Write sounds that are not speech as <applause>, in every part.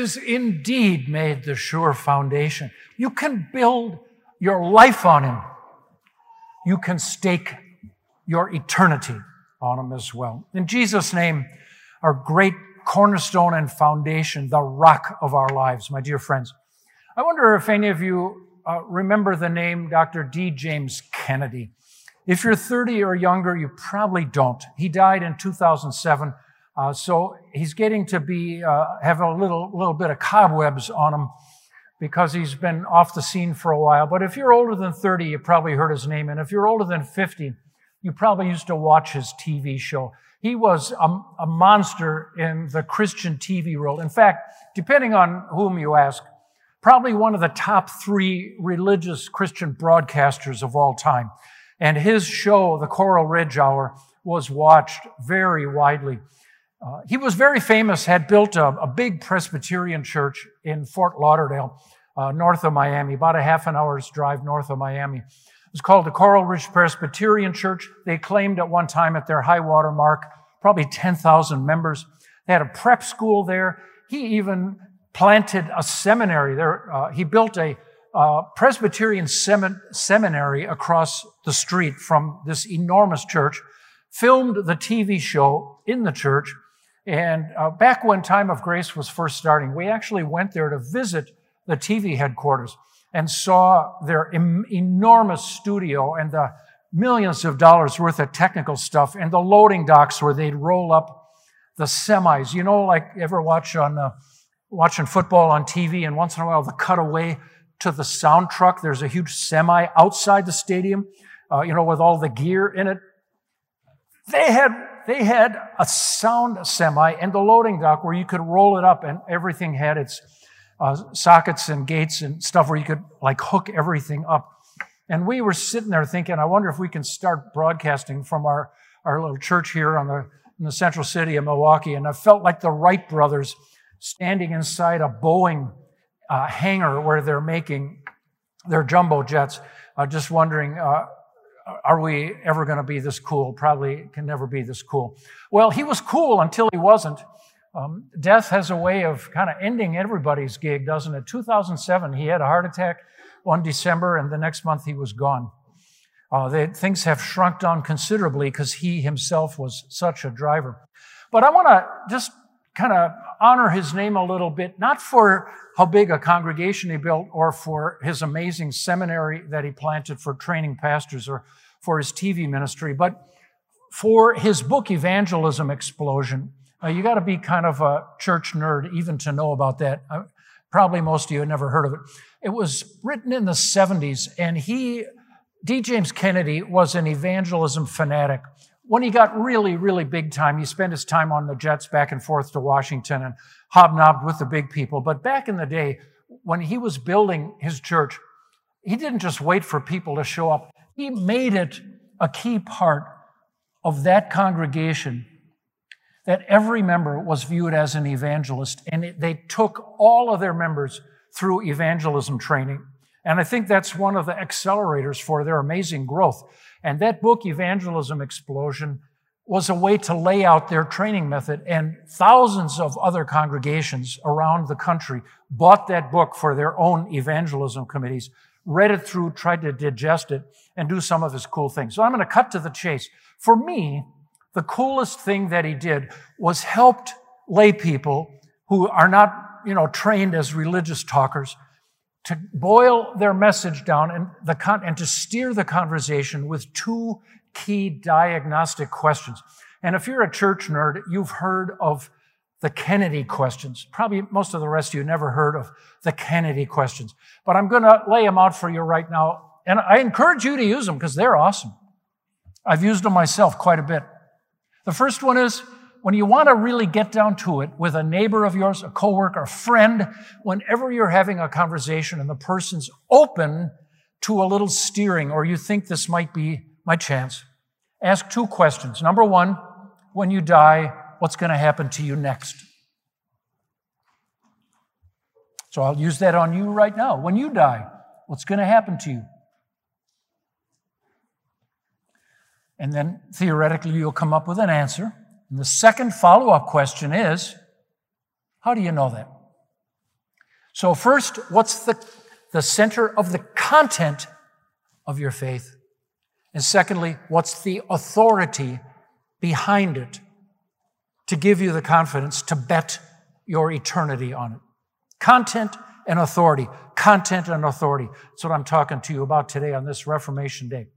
is indeed made the sure foundation. You can build your life on him. You can stake your eternity on him as well. In Jesus' name, our great cornerstone and foundation, the rock of our lives, my dear friends. I wonder if any of you uh, remember the name Dr. D. James Kennedy. If you're 30 or younger, you probably don't. He died in 2007, uh, so he's getting to be uh, have a little little bit of cobwebs on him because he's been off the scene for a while. But if you're older than 30, you probably heard his name, and if you're older than 50, you probably used to watch his TV show. He was a, a monster in the Christian TV world. In fact, depending on whom you ask, probably one of the top three religious Christian broadcasters of all time. And his show, The Coral Ridge Hour, was watched very widely. Uh, he was very famous, had built a, a, big Presbyterian church in Fort Lauderdale, uh, north of Miami, about a half an hour's drive north of Miami. It was called the Coral Ridge Presbyterian Church. They claimed at one time at their high water mark probably 10,000 members. They had a prep school there. He even planted a seminary there. Uh, he built a uh, Presbyterian semin- seminary across the street from this enormous church, filmed the TV show in the church. And uh, back when Time of Grace was first starting, we actually went there to visit the TV headquarters and saw their Im- enormous studio and the millions of dollars worth of technical stuff and the loading docks where they'd roll up the semis. You know, like ever watch on uh, watching football on TV, and once in a while the cutaway to the sound truck. There's a huge semi outside the stadium, uh, you know, with all the gear in it. They had they had a sound semi and the loading dock where you could roll it up, and everything had its uh, sockets and gates and stuff where you could like hook everything up. And we were sitting there thinking, I wonder if we can start broadcasting from our, our little church here on the, in the central city of Milwaukee. And I felt like the Wright brothers standing inside a Boeing uh, hangar where they're making their jumbo jets, uh, just wondering, uh, are we ever going to be this cool? Probably can never be this cool. Well, he was cool until he wasn't. Um, death has a way of kind of ending everybody's gig, doesn't it? 2007, he had a heart attack one December, and the next month he was gone. Uh, they, things have shrunk down considerably because he himself was such a driver. But I want to just kind of honor his name a little bit, not for how big a congregation he built or for his amazing seminary that he planted for training pastors or for his TV ministry, but for his book, Evangelism Explosion. Uh, you got to be kind of a church nerd even to know about that. Uh, probably most of you have never heard of it. It was written in the 70s, and he, D. James Kennedy, was an evangelism fanatic when he got really, really big time, he spent his time on the jets back and forth to Washington and hobnobbed with the big people. But back in the day, when he was building his church, he didn't just wait for people to show up. He made it a key part of that congregation that every member was viewed as an evangelist. And they took all of their members through evangelism training. And I think that's one of the accelerators for their amazing growth. And that book, Evangelism Explosion, was a way to lay out their training method. And thousands of other congregations around the country bought that book for their own evangelism committees, read it through, tried to digest it, and do some of his cool things. So I'm going to cut to the chase. For me, the coolest thing that he did was helped lay people who are not, you know, trained as religious talkers to boil their message down and, the con- and to steer the conversation with two key diagnostic questions. And if you're a church nerd, you've heard of the Kennedy questions. Probably most of the rest of you never heard of the Kennedy questions. But I'm going to lay them out for you right now. And I encourage you to use them because they're awesome. I've used them myself quite a bit. The first one is when you want to really get down to it with a neighbor of yours, a coworker, a friend, whenever you're having a conversation and the person's open to a little steering or you think this might be my chance, ask two questions. Number one, when you die, what's going to happen to you next? So I'll use that on you right now. When you die, what's going to happen to you? And then theoretically, you'll come up with an answer. And the second follow up question is how do you know that? So, first, what's the, the center of the content of your faith? And secondly, what's the authority behind it to give you the confidence to bet your eternity on it? Content and authority. Content and authority. That's what I'm talking to you about today on this Reformation Day.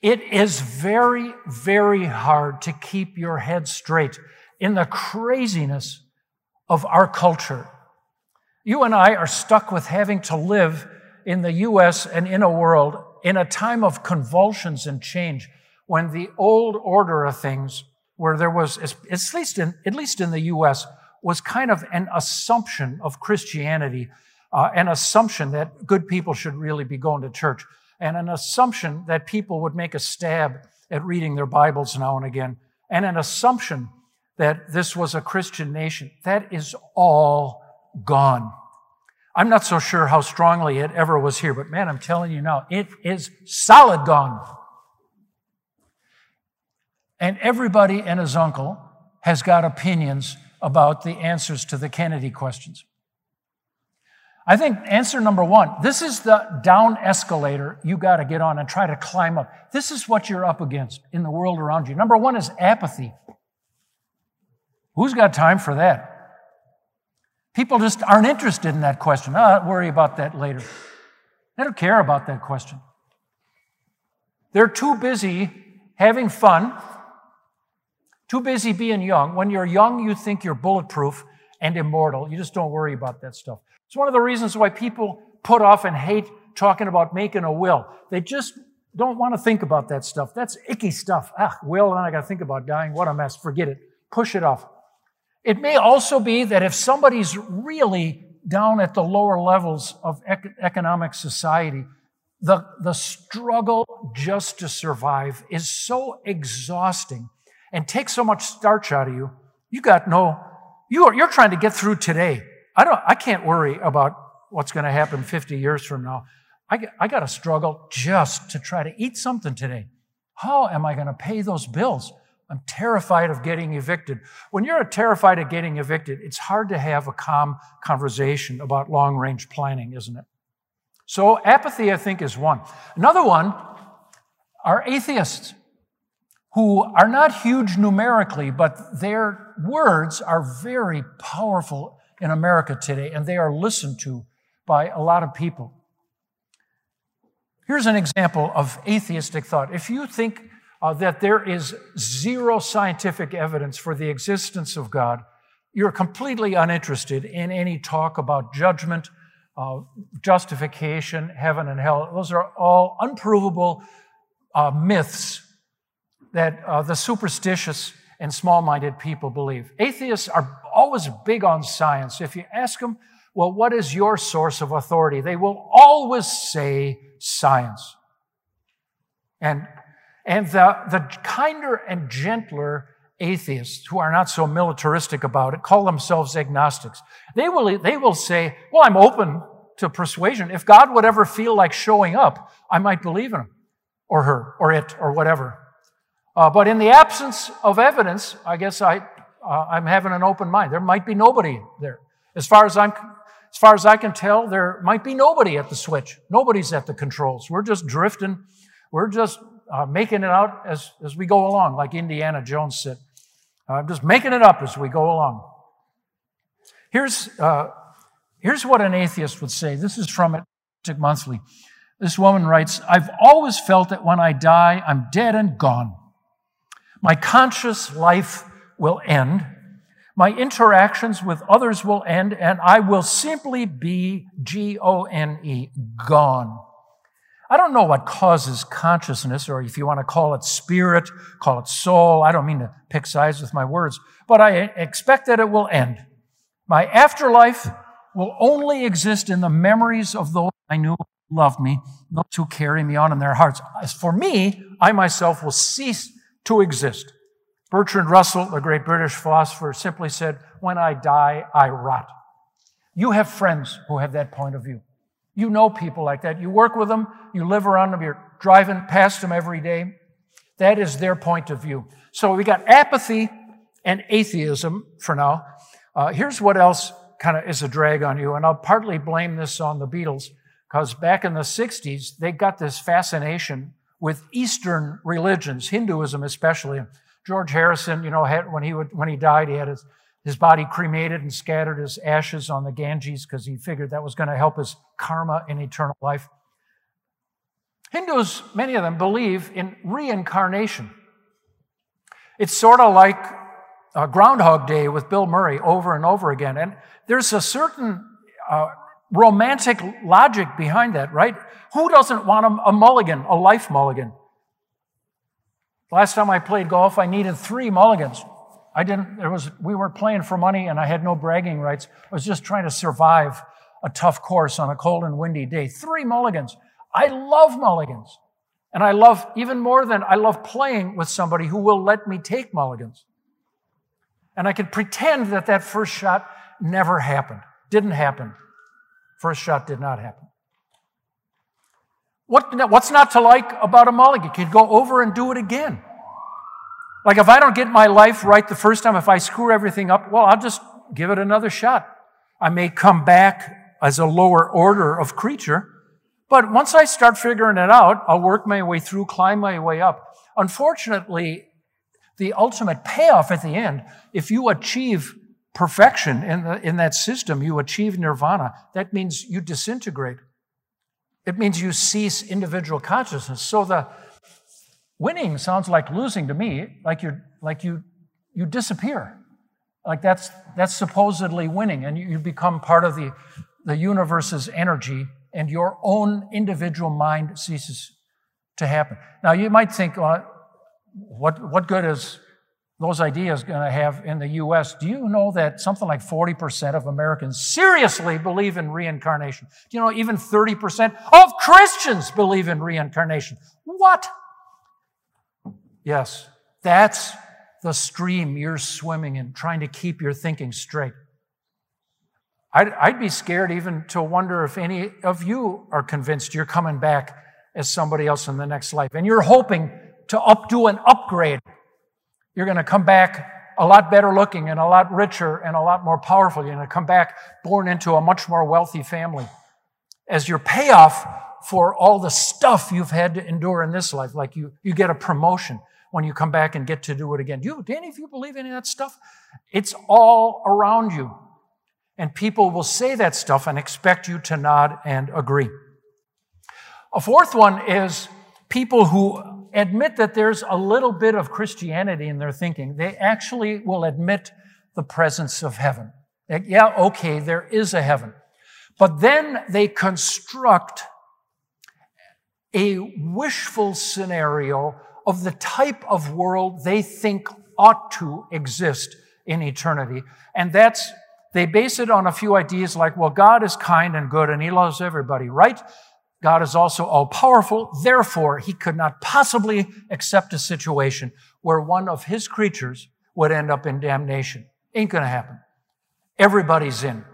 It is very, very hard to keep your head straight in the craziness of our culture. You and I are stuck with having to live in the US and in a world in a time of convulsions and change when the old order of things, where there was, at least in, at least in the US, was kind of an assumption of Christianity, uh, an assumption that good people should really be going to church, and an assumption that people would make a stab at reading their Bibles now and again, and an assumption that this was a Christian nation. That is all gone. I'm not so sure how strongly it ever was here, but man, I'm telling you now, it is solid gone. And everybody and his uncle has got opinions about the answers to the Kennedy questions. I think answer number one this is the down escalator you got to get on and try to climb up. This is what you're up against in the world around you. Number one is apathy. Who's got time for that? People just aren't interested in that question. I'll worry about that later. They don't care about that question. They're too busy having fun too busy being young. When you're young, you think you're bulletproof and immortal. You just don't worry about that stuff. It's one of the reasons why people put off and hate talking about making a will. They just don't want to think about that stuff. That's icky stuff. Ah, will, and I got to think about dying. What a mess. Forget it. Push it off. It may also be that if somebody's really down at the lower levels of economic society, the, the struggle just to survive is so exhausting and take so much starch out of you, you got no, you are, you're trying to get through today. I don't, I can't worry about what's going to happen 50 years from now. I, I got to struggle just to try to eat something today. How am I going to pay those bills? I'm terrified of getting evicted. When you're terrified of getting evicted, it's hard to have a calm conversation about long range planning, isn't it? So, apathy, I think, is one. Another one are atheists who are not huge numerically, but their words are very powerful in America today, and they are listened to by a lot of people. Here's an example of atheistic thought. If you think uh, that there is zero scientific evidence for the existence of God, you're completely uninterested in any talk about judgment, uh, justification, heaven and hell. Those are all unprovable uh, myths that uh, the superstitious and small minded people believe. Atheists are always big on science. If you ask them, well, what is your source of authority? They will always say science. And, and the, the kinder and gentler atheists who are not so militaristic about it call themselves agnostics. They will, they will say, well, I'm open to persuasion. If God would ever feel like showing up, I might believe in him or her or it or whatever. Uh, but in the absence of evidence, I guess I, uh, I'm having an open mind. There might be nobody there. As far as I'm, as far as I can tell, there might be nobody at the switch. Nobody's at the controls. We're just drifting. We're just uh, making it out as, as we go along, like Indiana Jones said. I'm just making it up as we go along. Here's, uh, here's what an atheist would say. This is from Atlantic Monthly. This woman writes, I've always felt that when I die, I'm dead and gone. My conscious life will end. My interactions with others will end, and I will simply be G O N E, gone. I don't know what causes consciousness, or if you want to call it spirit, call it soul. I don't mean to pick sides with my words, but I expect that it will end. My afterlife will only exist in the memories of those I knew loved me, those who carry me on in their hearts. As for me, I myself will cease to exist. Bertrand Russell, the great British philosopher, simply said, When I die, I rot. You have friends who have that point of view. You know people like that. You work with them, you live around them, you're driving past them every day. That is their point of view. So we got apathy and atheism for now. Uh, here's what else kind of is a drag on you. And I'll partly blame this on the Beatles because back in the 60s, they got this fascination with Eastern religions, Hinduism especially. George Harrison, you know, had, when, he would, when he died, he had his, his body cremated and scattered his ashes on the Ganges because he figured that was going to help his karma in eternal life. Hindus, many of them, believe in reincarnation. It's sort of like a Groundhog Day with Bill Murray over and over again. And there's a certain uh, romantic logic behind that, right? Who doesn't want a, a mulligan, a life mulligan? Last time I played golf, I needed three mulligans. I didn't, there was, we weren't playing for money and I had no bragging rights. I was just trying to survive a tough course on a cold and windy day. Three mulligans. I love mulligans. And I love, even more than I love playing with somebody who will let me take mulligans. And I can pretend that that first shot never happened, didn't happen. First shot did not happen. What, what's not to like about a mulligan? You can go over and do it again. Like if I don't get my life right the first time, if I screw everything up, well, I'll just give it another shot. I may come back as a lower order of creature, but once I start figuring it out, I'll work my way through, climb my way up. Unfortunately, the ultimate payoff at the end, if you achieve perfection in, the, in that system, you achieve nirvana, that means you disintegrate. It means you cease individual consciousness. So the winning sounds like losing to me, like you like you you disappear. Like that's that's supposedly winning, and you, you become part of the, the universe's energy, and your own individual mind ceases to happen. Now you might think, well, what what good is those ideas going to have in the US. Do you know that something like 40% of Americans seriously believe in reincarnation? Do you know even 30% of Christians believe in reincarnation? What? Yes, that's the stream you're swimming in, trying to keep your thinking straight. I'd, I'd be scared even to wonder if any of you are convinced you're coming back as somebody else in the next life and you're hoping to updo an upgrade you're going to come back a lot better looking and a lot richer and a lot more powerful. You're going to come back born into a much more wealthy family as your payoff for all the stuff you've had to endure in this life. Like you, you get a promotion when you come back and get to do it again. Do, you, do any of you believe any of that stuff? It's all around you. And people will say that stuff and expect you to nod and agree. A fourth one is people who admit that there's a little bit of Christianity in their thinking. They actually will admit the presence of heaven. Yeah, okay, there is a heaven. But then they construct a wishful scenario of the type of world they think ought to exist in eternity. And that's, they base it on a few ideas like, well, God is kind and good and he loves everybody, right? God is also all powerful. Therefore, he could not possibly accept a situation where one of his creatures would end up in damnation. Ain't going to happen. Everybody's in.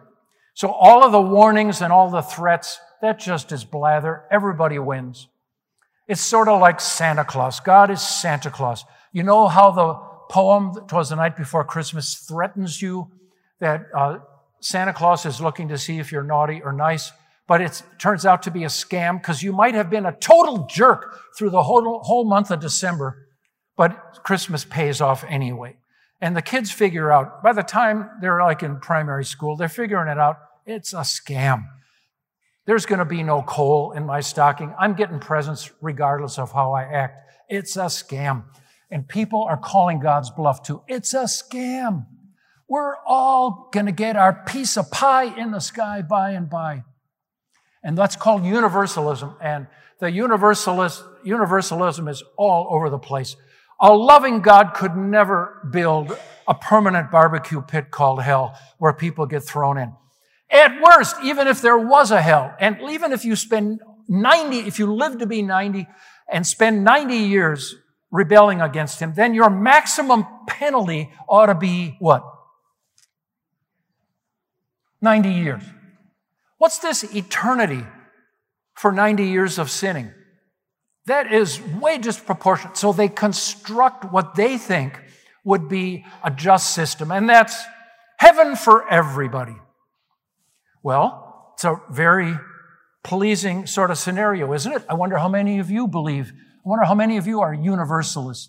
So all of the warnings and all the threats, that just is blather. Everybody wins. It's sort of like Santa Claus. God is Santa Claus. You know how the poem, Twas the Night Before Christmas, threatens you that uh, Santa Claus is looking to see if you're naughty or nice? But it turns out to be a scam because you might have been a total jerk through the whole, whole month of December, but Christmas pays off anyway. And the kids figure out, by the time they're like in primary school, they're figuring it out. It's a scam. There's going to be no coal in my stocking. I'm getting presents regardless of how I act. It's a scam. And people are calling God's bluff too. It's a scam. We're all going to get our piece of pie in the sky by and by. And that's called universalism. And the universalist, universalism is all over the place. A loving God could never build a permanent barbecue pit called hell where people get thrown in. At worst, even if there was a hell, and even if you spend 90, if you live to be 90 and spend 90 years rebelling against him, then your maximum penalty ought to be what? 90 years. What's this eternity for 90 years of sinning? That is way disproportionate. So they construct what they think would be a just system, and that's heaven for everybody. Well, it's a very pleasing sort of scenario, isn't it? I wonder how many of you believe. I wonder how many of you are universalists.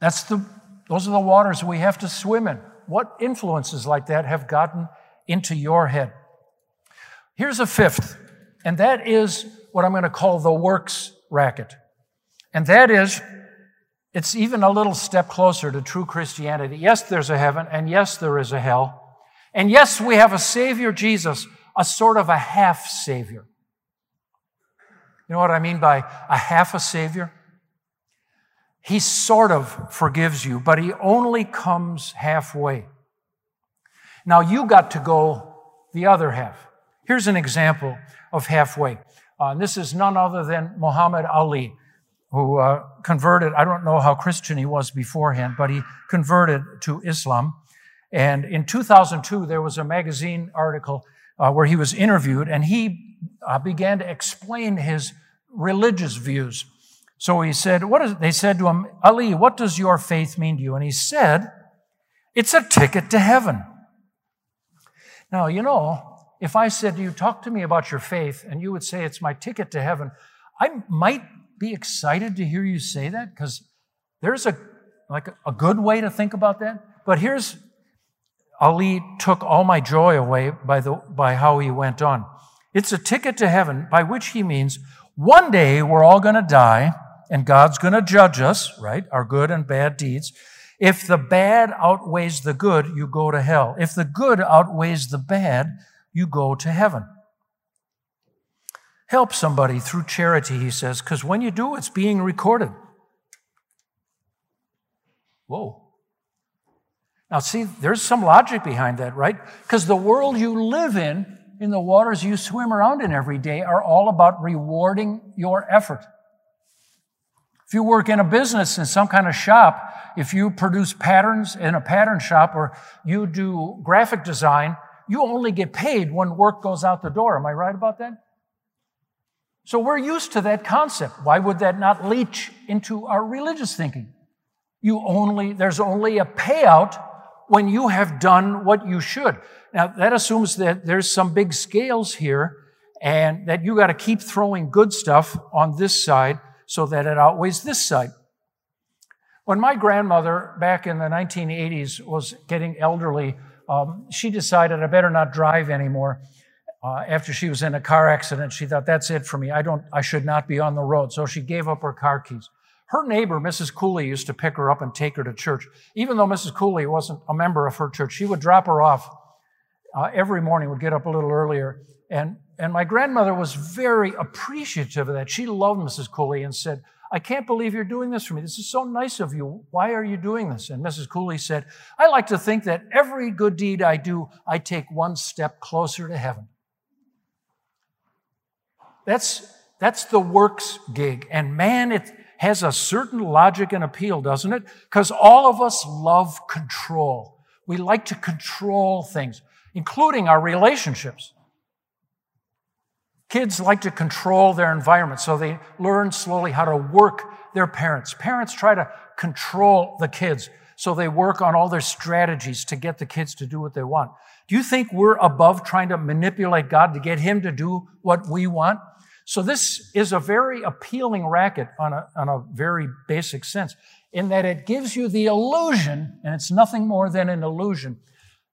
That's the, those are the waters we have to swim in. What influences like that have gotten into your head? Here's a fifth, and that is what I'm going to call the works racket. And that is, it's even a little step closer to true Christianity. Yes, there's a heaven, and yes, there is a hell. And yes, we have a Savior, Jesus, a sort of a half Savior. You know what I mean by a half a Savior? He sort of forgives you, but He only comes halfway. Now you got to go the other half. Here's an example of halfway. Uh, this is none other than Muhammad Ali, who uh, converted. I don't know how Christian he was beforehand, but he converted to Islam. And in 2002, there was a magazine article uh, where he was interviewed, and he uh, began to explain his religious views. So he said, "What is?" They said to him, "Ali, what does your faith mean to you?" And he said, "It's a ticket to heaven." Now you know, if I said to you, "Talk to me about your faith," and you would say, "It's my ticket to heaven," I might be excited to hear you say that because there's a like a, a good way to think about that. But here's Ali took all my joy away by, the, by how he went on. It's a ticket to heaven, by which he means one day we're all going to die and God's going to judge us, right? Our good and bad deeds. If the bad outweighs the good, you go to hell. If the good outweighs the bad, you go to heaven. Help somebody through charity, he says, because when you do, it's being recorded. Whoa. Now, see, there's some logic behind that, right? Because the world you live in, in the waters you swim around in every day, are all about rewarding your effort. If you work in a business in some kind of shop, if you produce patterns in a pattern shop or you do graphic design, you only get paid when work goes out the door. Am I right about that? So we're used to that concept. Why would that not leach into our religious thinking? You only, there's only a payout when you have done what you should. Now, that assumes that there's some big scales here and that you got to keep throwing good stuff on this side so that it outweighs this side. When my grandmother back in the 1980s was getting elderly, um, she decided I better not drive anymore. Uh, after she was in a car accident, she thought that's it for me. I don't, I should not be on the road. So she gave up her car keys. Her neighbor, Mrs. Cooley, used to pick her up and take her to church. Even though Mrs. Cooley wasn't a member of her church, she would drop her off uh, every morning, would get up a little earlier. And, and my grandmother was very appreciative of that. She loved Mrs. Cooley and said, I can't believe you're doing this for me. This is so nice of you. Why are you doing this? And Mrs. Cooley said, I like to think that every good deed I do, I take one step closer to heaven. That's, that's the works gig. And man, it, has a certain logic and appeal, doesn't it? Because all of us love control. We like to control things, including our relationships. Kids like to control their environment, so they learn slowly how to work their parents. Parents try to control the kids, so they work on all their strategies to get the kids to do what they want. Do you think we're above trying to manipulate God to get Him to do what we want? So this is a very appealing racket on a, on a very basic sense in that it gives you the illusion, and it's nothing more than an illusion,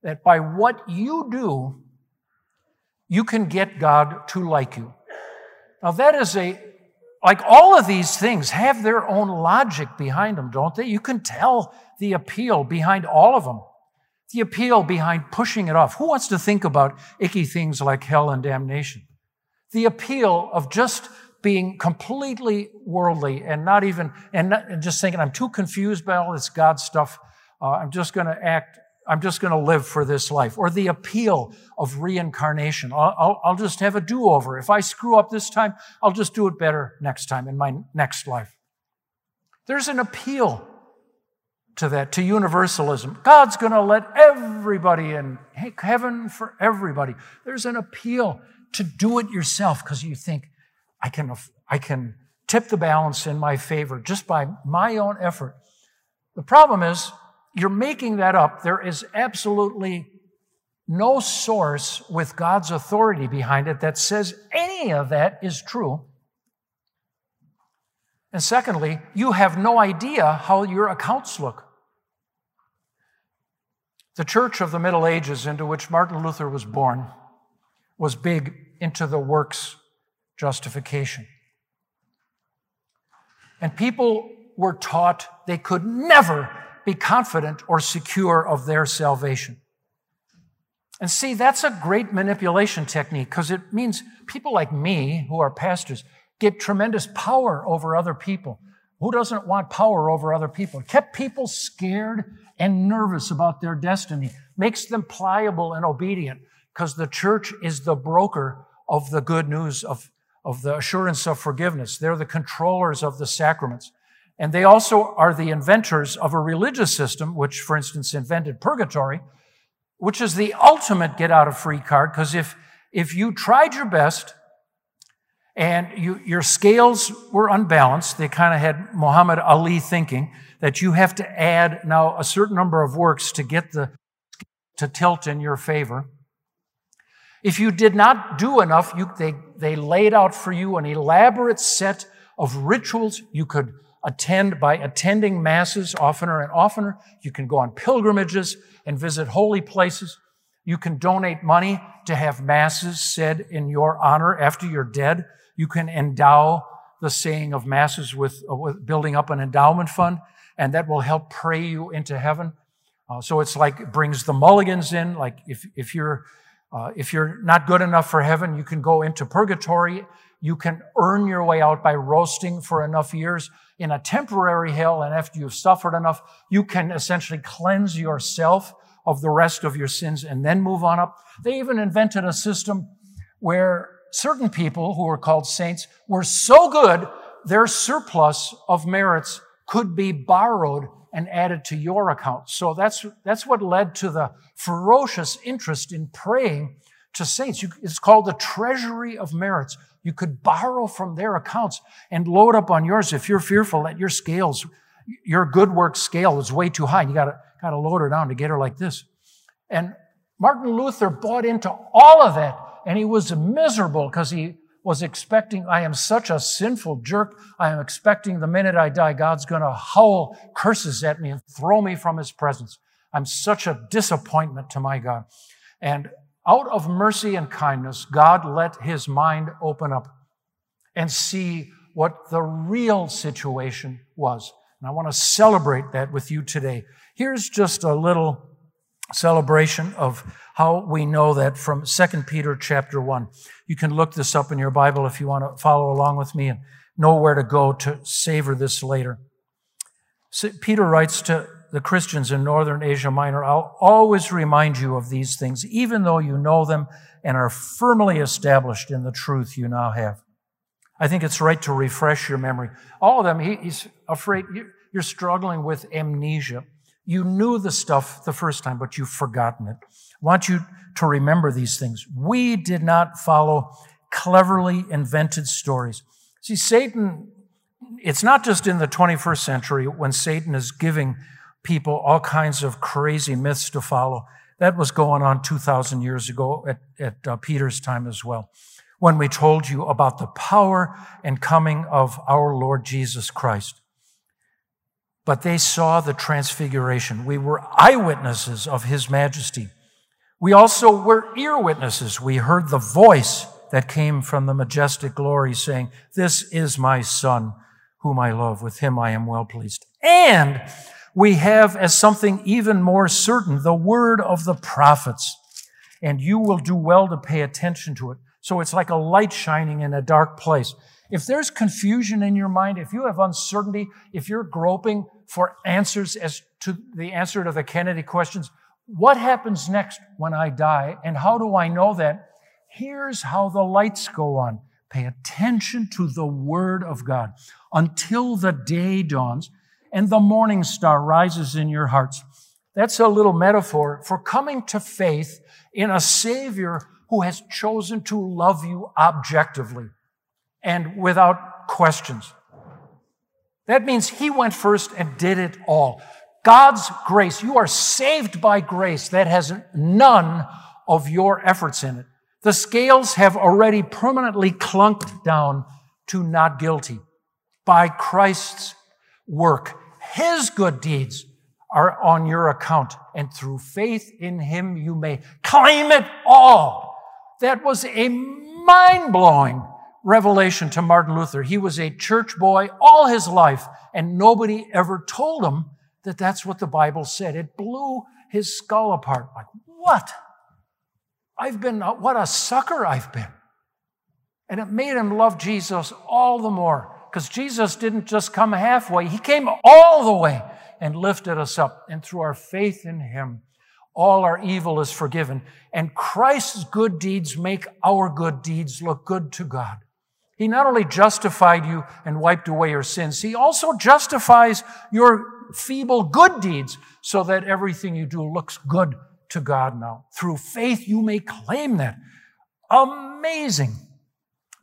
that by what you do, you can get God to like you. Now that is a, like all of these things have their own logic behind them, don't they? You can tell the appeal behind all of them. The appeal behind pushing it off. Who wants to think about icky things like hell and damnation? the appeal of just being completely worldly and not even, and, not, and just thinking, I'm too confused by all this God stuff. Uh, I'm just going to act, I'm just going to live for this life. Or the appeal of reincarnation. I'll, I'll, I'll just have a do over. If I screw up this time, I'll just do it better next time in my next life. There's an appeal to that, to universalism. God's going to let everybody in. Heaven for everybody. There's an appeal to do it yourself because you think, I can, I can tip the balance in my favor just by my own effort. The problem is, you're making that up. There is absolutely no source with God's authority behind it that says any of that is true. And secondly, you have no idea how your accounts look. The church of the Middle Ages, into which Martin Luther was born, was big into the works justification. And people were taught they could never be confident or secure of their salvation. And see, that's a great manipulation technique because it means people like me, who are pastors, get tremendous power over other people. Who doesn't want power over other people? It kept people scared and nervous about their destiny, makes them pliable and obedient because the church is the broker of the good news of, of the assurance of forgiveness. They're the controllers of the sacraments. And they also are the inventors of a religious system, which, for instance, invented purgatory, which is the ultimate get out of free card. Because if, if you tried your best and you, your scales were unbalanced, they kind of had Muhammad Ali thinking that you have to add now a certain number of works to get the to tilt in your favor. If you did not do enough, you, they, they laid out for you an elaborate set of rituals you could attend by attending masses oftener and oftener. You can go on pilgrimages and visit holy places. You can donate money to have masses said in your honor after you're dead. You can endow the saying of masses with, uh, with building up an endowment fund, and that will help pray you into heaven. Uh, so it's like it brings the mulligans in. Like if, if you're uh, if you're not good enough for heaven, you can go into purgatory. You can earn your way out by roasting for enough years in a temporary hell. And after you've suffered enough, you can essentially cleanse yourself of the rest of your sins and then move on up. They even invented a system where certain people who were called saints were so good, their surplus of merits could be borrowed and added to your account. So that's, that's what led to the ferocious interest in praying to saints. You, it's called the treasury of merits. You could borrow from their accounts and load up on yours if you're fearful that your scales, your good work scale is way too high. You gotta, gotta load her down to get her like this. And Martin Luther bought into all of that and he was miserable because he was expecting, I am such a sinful jerk. I am expecting the minute I die, God's going to howl curses at me and throw me from his presence. I'm such a disappointment to my God. And out of mercy and kindness, God let his mind open up and see what the real situation was. And I want to celebrate that with you today. Here's just a little celebration of how we know that from 2 Peter chapter 1. You can look this up in your Bible if you want to follow along with me and know where to go to savor this later. Peter writes to the Christians in northern Asia Minor, I'll always remind you of these things, even though you know them and are firmly established in the truth you now have. I think it's right to refresh your memory. All of them, he's afraid you're struggling with amnesia. You knew the stuff the first time, but you've forgotten it. I want you to remember these things. We did not follow cleverly invented stories. See, Satan, it's not just in the 21st century when Satan is giving people all kinds of crazy myths to follow. That was going on 2,000 years ago at, at uh, Peter's time as well, when we told you about the power and coming of our Lord Jesus Christ. But they saw the transfiguration. We were eyewitnesses of his majesty. We also were ear witnesses. We heard the voice that came from the majestic glory saying, This is my son whom I love. With him I am well pleased. And we have as something even more certain the word of the prophets. And you will do well to pay attention to it. So it's like a light shining in a dark place. If there's confusion in your mind, if you have uncertainty, if you're groping for answers as to the answer to the Kennedy questions, what happens next when I die and how do I know that? Here's how the lights go on. Pay attention to the Word of God until the day dawns and the morning star rises in your hearts. That's a little metaphor for coming to faith in a Savior who has chosen to love you objectively and without questions. That means He went first and did it all. God's grace, you are saved by grace that has none of your efforts in it. The scales have already permanently clunked down to not guilty by Christ's work. His good deeds are on your account, and through faith in Him, you may claim it all. That was a mind blowing revelation to Martin Luther. He was a church boy all his life, and nobody ever told him that that's what the Bible said. It blew his skull apart. Like, what? I've been, uh, what a sucker I've been. And it made him love Jesus all the more because Jesus didn't just come halfway, he came all the way and lifted us up. And through our faith in him, all our evil is forgiven. And Christ's good deeds make our good deeds look good to God. He not only justified you and wiped away your sins, He also justifies your feeble good deeds so that everything you do looks good to God now. Through faith, you may claim that. Amazing.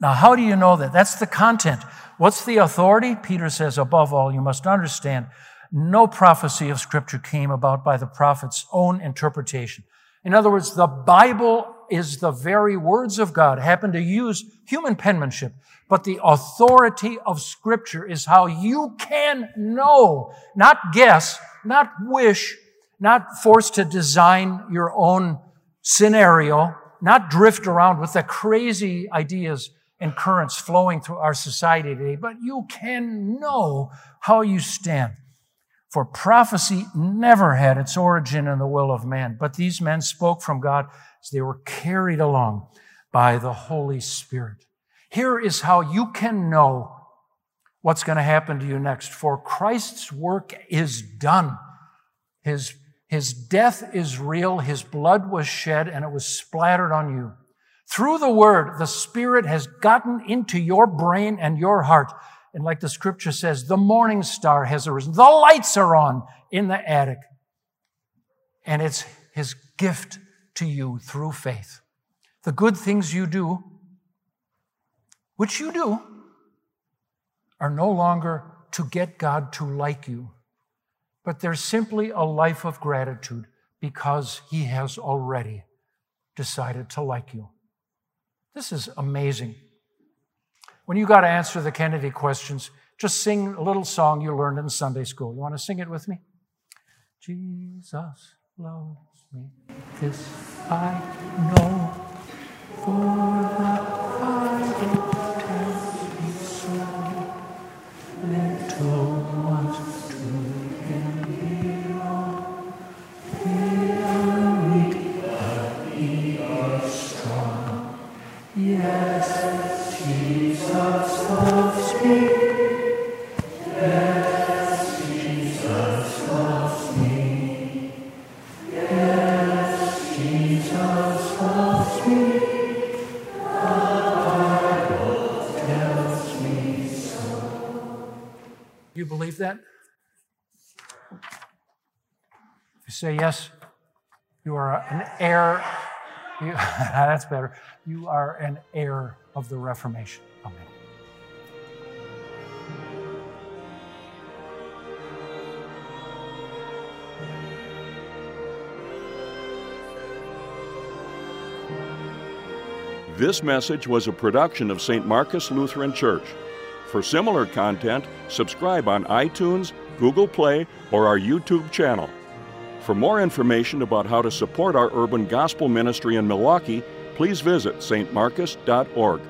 Now, how do you know that? That's the content. What's the authority? Peter says, above all, you must understand no prophecy of Scripture came about by the prophet's own interpretation. In other words, the Bible is the very words of God, happen to use human penmanship, but the authority of Scripture is how you can know, not guess, not wish, not forced to design your own scenario, not drift around with the crazy ideas and currents flowing through our society today, but you can know how you stand. For prophecy never had its origin in the will of man, but these men spoke from God as they were carried along by the Holy Spirit. Here is how you can know what's going to happen to you next. For Christ's work is done. His, his death is real. His blood was shed and it was splattered on you. Through the word, the Spirit has gotten into your brain and your heart. And like the scripture says, the morning star has arisen. The lights are on in the attic. And it's his gift to you through faith. The good things you do, which you do, are no longer to get God to like you, but they're simply a life of gratitude because he has already decided to like you. This is amazing. When you got to answer the Kennedy questions, just sing a little song you learned in Sunday school. You want to sing it with me? Jesus loves me, this I know, for the That? If you say yes, you are an heir. You, <laughs> that's better. You are an heir of the Reformation. Amen. This message was a production of St. Marcus Lutheran Church. For similar content, subscribe on iTunes, Google Play, or our YouTube channel. For more information about how to support our urban gospel ministry in Milwaukee, please visit stmarcus.org.